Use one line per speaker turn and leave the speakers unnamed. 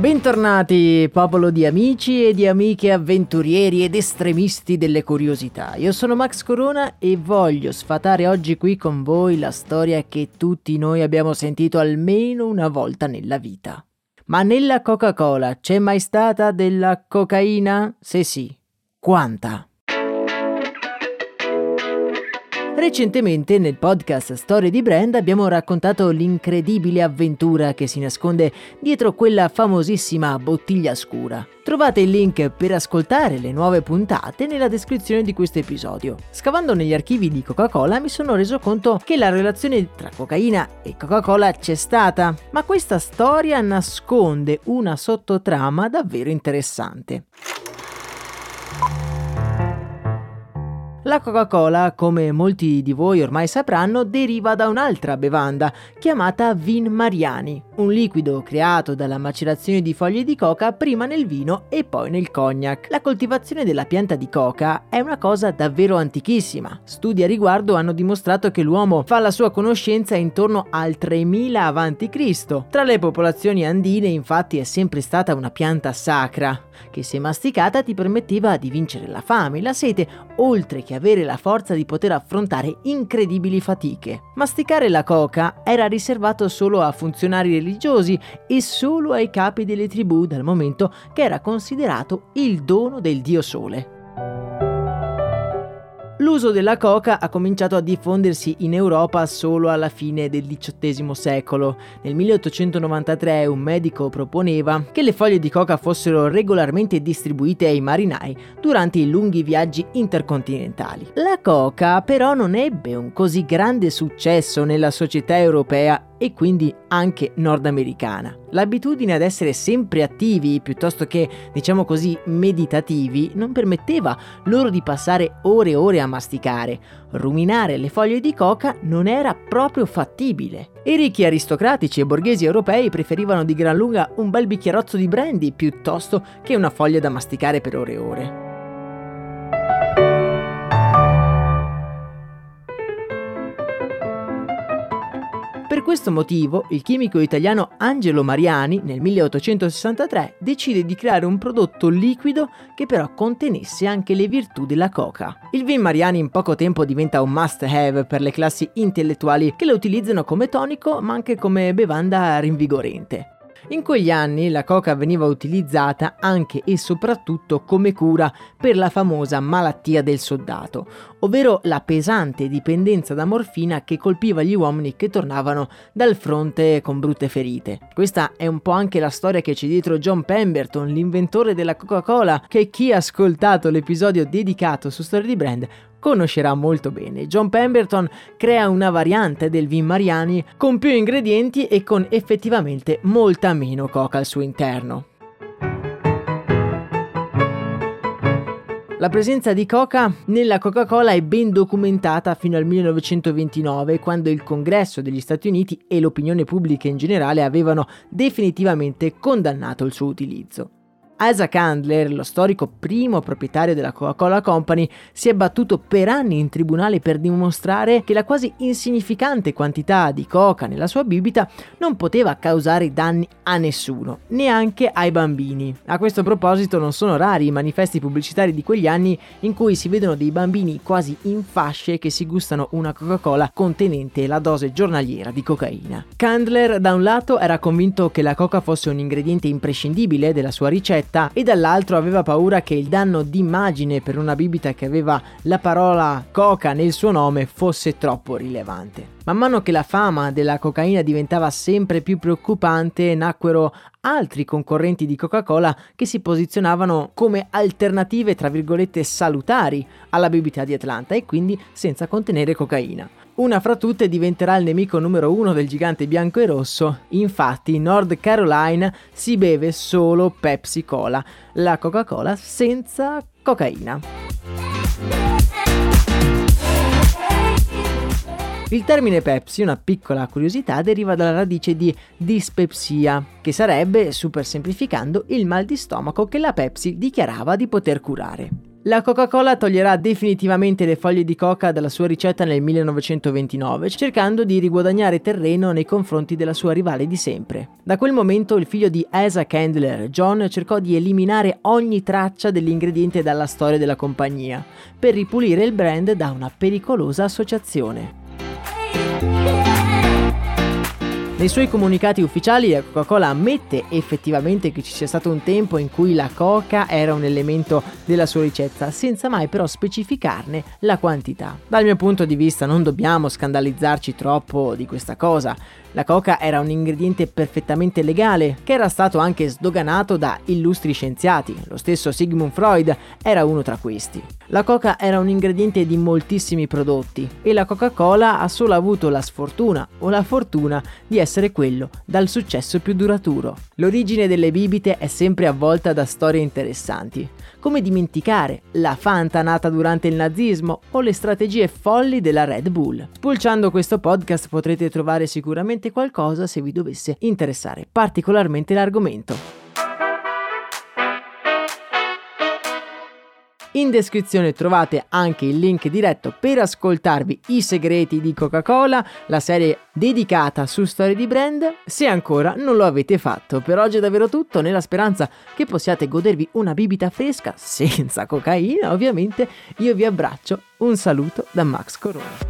Bentornati popolo di amici e di amiche avventurieri ed estremisti delle curiosità. Io sono Max Corona e voglio sfatare oggi qui con voi la storia che tutti noi abbiamo sentito almeno una volta nella vita. Ma nella Coca-Cola c'è mai stata della cocaina? Se sì, quanta? Recentemente nel podcast Storie di Brand abbiamo raccontato l'incredibile avventura che si nasconde dietro quella famosissima bottiglia scura. Trovate il link per ascoltare le nuove puntate nella descrizione di questo episodio. Scavando negli archivi di Coca-Cola mi sono reso conto che la relazione tra cocaina e Coca-Cola c'è stata, ma questa storia nasconde una sottotrama davvero interessante. La Coca-Cola, come molti di voi ormai sapranno, deriva da un'altra bevanda chiamata Vin Mariani, un liquido creato dalla macerazione di foglie di coca prima nel vino e poi nel cognac. La coltivazione della pianta di coca è una cosa davvero antichissima. Studi a riguardo hanno dimostrato che l'uomo fa la sua conoscenza intorno al 3000 a.C. Tra le popolazioni andine infatti è sempre stata una pianta sacra, che se masticata ti permetteva di vincere la fame la sete, oltre che avere la forza di poter affrontare incredibili fatiche. Masticare la coca era riservato solo a funzionari religiosi e solo ai capi delle tribù dal momento che era considerato il dono del dio sole. L'uso della coca ha cominciato a diffondersi in Europa solo alla fine del XVIII secolo. Nel 1893 un medico proponeva che le foglie di coca fossero regolarmente distribuite ai marinai durante i lunghi viaggi intercontinentali. La coca però non ebbe un così grande successo nella società europea e quindi anche nordamericana. L'abitudine ad essere sempre attivi piuttosto che, diciamo così, meditativi non permetteva loro di passare ore e ore a masticare. Ruminare le foglie di coca non era proprio fattibile. I ricchi aristocratici e borghesi europei preferivano di gran lunga un bel bicchierozzo di brandy piuttosto che una foglia da masticare per ore e ore. Per questo motivo, il chimico italiano Angelo Mariani, nel 1863, decide di creare un prodotto liquido che però contenesse anche le virtù della coca. Il vin Mariani in poco tempo diventa un must have per le classi intellettuali che lo utilizzano come tonico ma anche come bevanda rinvigorente. In quegli anni la coca veniva utilizzata anche e soprattutto come cura per la famosa malattia del soldato, ovvero la pesante dipendenza da morfina che colpiva gli uomini che tornavano dal fronte con brutte ferite. Questa è un po' anche la storia che c'è dietro John Pemberton, l'inventore della Coca-Cola, che chi ha ascoltato l'episodio dedicato su Storia di Brand conoscerà molto bene. John Pemberton crea una variante del vin Mariani con più ingredienti e con effettivamente molta meno coca al suo interno. La presenza di coca nella Coca-Cola è ben documentata fino al 1929, quando il Congresso degli Stati Uniti e l'opinione pubblica in generale avevano definitivamente condannato il suo utilizzo. Isaac Handler, lo storico primo proprietario della Coca-Cola Company, si è battuto per anni in tribunale per dimostrare che la quasi insignificante quantità di coca nella sua bibita non poteva causare danni a nessuno, neanche ai bambini. A questo proposito non sono rari i manifesti pubblicitari di quegli anni in cui si vedono dei bambini quasi in fasce che si gustano una Coca-Cola contenente la dose giornaliera di cocaina. Candler da un lato era convinto che la coca fosse un ingrediente imprescindibile della sua ricetta ricetta e dall'altro aveva paura che il danno d'immagine per una bibita che aveva la parola coca nel suo nome fosse troppo rilevante. Man mano che la fama della cocaina diventava sempre più preoccupante, nacquero altri concorrenti di Coca-Cola che si posizionavano come alternative, tra virgolette, salutari alla bibita di Atlanta e quindi senza contenere cocaina. Una fra tutte diventerà il nemico numero uno del gigante bianco e rosso, infatti in North Carolina si beve solo Pepsi Cola, la Coca-Cola senza cocaina. Il termine Pepsi, una piccola curiosità, deriva dalla radice di dispepsia, che sarebbe, super semplificando, il mal di stomaco che la Pepsi dichiarava di poter curare. La Coca-Cola toglierà definitivamente le foglie di coca dalla sua ricetta nel 1929, cercando di riguadagnare terreno nei confronti della sua rivale di sempre. Da quel momento il figlio di Asa Candler, John, cercò di eliminare ogni traccia dell'ingrediente dalla storia della compagnia, per ripulire il brand da una pericolosa associazione. Nei suoi comunicati ufficiali la Coca-Cola ammette effettivamente che ci sia stato un tempo in cui la coca era un elemento della sua ricetta, senza mai però specificarne la quantità. Dal mio punto di vista non dobbiamo scandalizzarci troppo di questa cosa. La coca era un ingrediente perfettamente legale, che era stato anche sdoganato da illustri scienziati, lo stesso Sigmund Freud era uno tra questi. La coca era un ingrediente di moltissimi prodotti e la Coca-Cola ha solo avuto la sfortuna o la fortuna di essere quello dal successo più duraturo. L'origine delle bibite è sempre avvolta da storie interessanti. Come dimenticare la Fanta nata durante il nazismo o le strategie folli della Red Bull? Spulciando questo podcast potrete trovare sicuramente qualcosa se vi dovesse interessare particolarmente l'argomento. In descrizione trovate anche il link diretto per ascoltarvi i segreti di Coca-Cola, la serie dedicata su storie di brand, se ancora non lo avete fatto. Per oggi è davvero tutto, nella speranza che possiate godervi una bibita fresca, senza cocaina ovviamente, io vi abbraccio, un saluto da Max Corona.